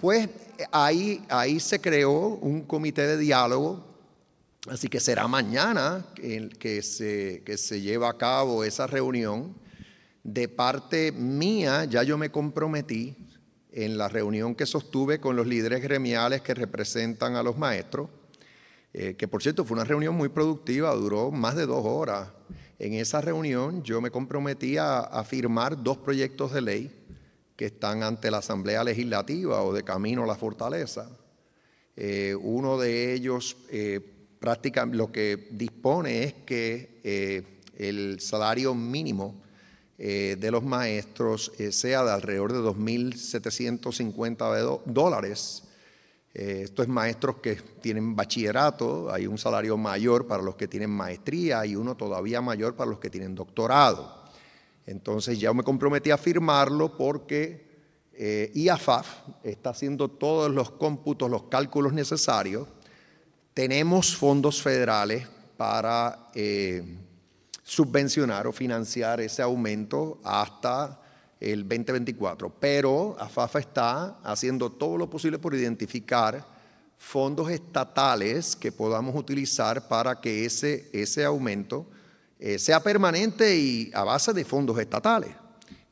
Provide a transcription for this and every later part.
Pues ahí, ahí se creó un comité de diálogo, así que será mañana que se, que se lleva a cabo esa reunión. De parte mía, ya yo me comprometí en la reunión que sostuve con los líderes gremiales que representan a los maestros, eh, que por cierto fue una reunión muy productiva, duró más de dos horas. En esa reunión yo me comprometí a firmar dos proyectos de ley que están ante la Asamblea Legislativa o de camino a la fortaleza. Eh, uno de ellos eh, prácticamente lo que dispone es que eh, el salario mínimo de los maestros sea de alrededor de 2.750 dólares. esto es maestros que tienen bachillerato, hay un salario mayor para los que tienen maestría y uno todavía mayor para los que tienen doctorado. Entonces ya me comprometí a firmarlo porque eh, IAFAF está haciendo todos los cómputos, los cálculos necesarios. Tenemos fondos federales para eh, subvencionar o financiar ese aumento hasta el 2024, pero AFAF está haciendo todo lo posible por identificar fondos estatales que podamos utilizar para que ese, ese aumento eh, sea permanente y a base de fondos estatales.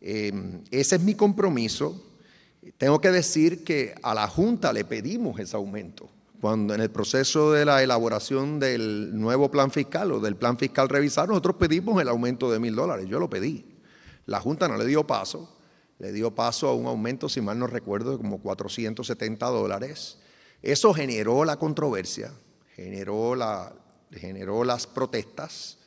Em, ese es mi compromiso. Tengo que decir que a la Junta le pedimos ese aumento. Cuando en el proceso de la elaboración del nuevo plan fiscal o del plan fiscal revisado, nosotros pedimos el aumento de mil dólares. Yo lo pedí. La Junta no le dio paso. Le dio paso a un aumento, si mal no recuerdo, de como 470 dólares. Eso generó la controversia, generó, la, generó las protestas.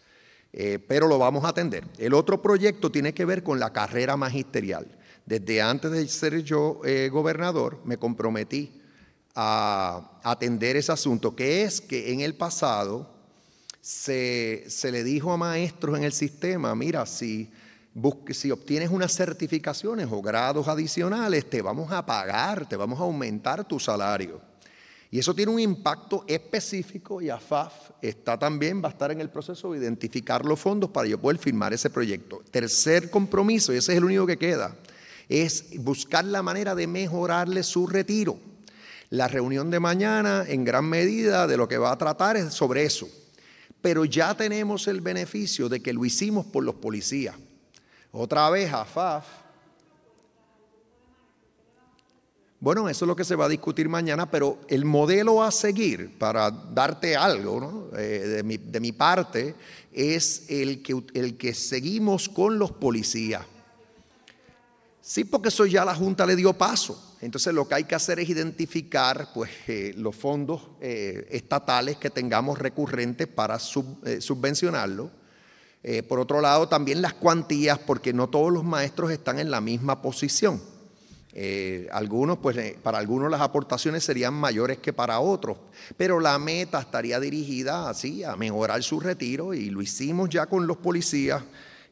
Eh, pero lo vamos a atender. El otro proyecto tiene que ver con la carrera magisterial. Desde antes de ser yo eh, gobernador, me comprometí a atender ese asunto, que es que en el pasado se, le dijo a maestros en el sistema, mira, si, si obtienes unas certificaciones o grados adicionales, te vamos a pagar, te vamos a aumentar tu salario. Y eso tiene un impacto específico y AFAF está también, va a estar en el proceso de identificar los fondos para yo poder firmar ese proyecto. Tercer compromiso, y ese es el único que queda, es buscar la manera de mejorarle su retiro. La reunión de mañana, en gran medida, de lo que va a tratar es sobre eso. Pero ya tenemos el beneficio de que lo hicimos por los policías. Otra vez, AFAF Bueno, eso es lo que se va a discutir mañana, pero el modelo a seguir, para darte algo eh, de, mi, parte, es el que, el que seguimos con los policías. Sí, porque eso ya la Junta le dio paso. Entonces lo que hay que hacer es identificar pues, eh, los fondos eh, estatales que tengamos recurrentes para subvencionarlo. por otro lado, también las cuantías, porque no todos los maestros están en la misma posición. Eh, algunos, pues para algunos las aportaciones serían mayores que para otros, pero la meta estaría dirigida así a mejorar su retiro y lo hicimos ya con los policías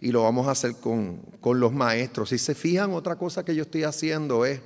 y lo vamos a hacer con, con los maestros. Si se fijan, otra cosa que yo estoy haciendo es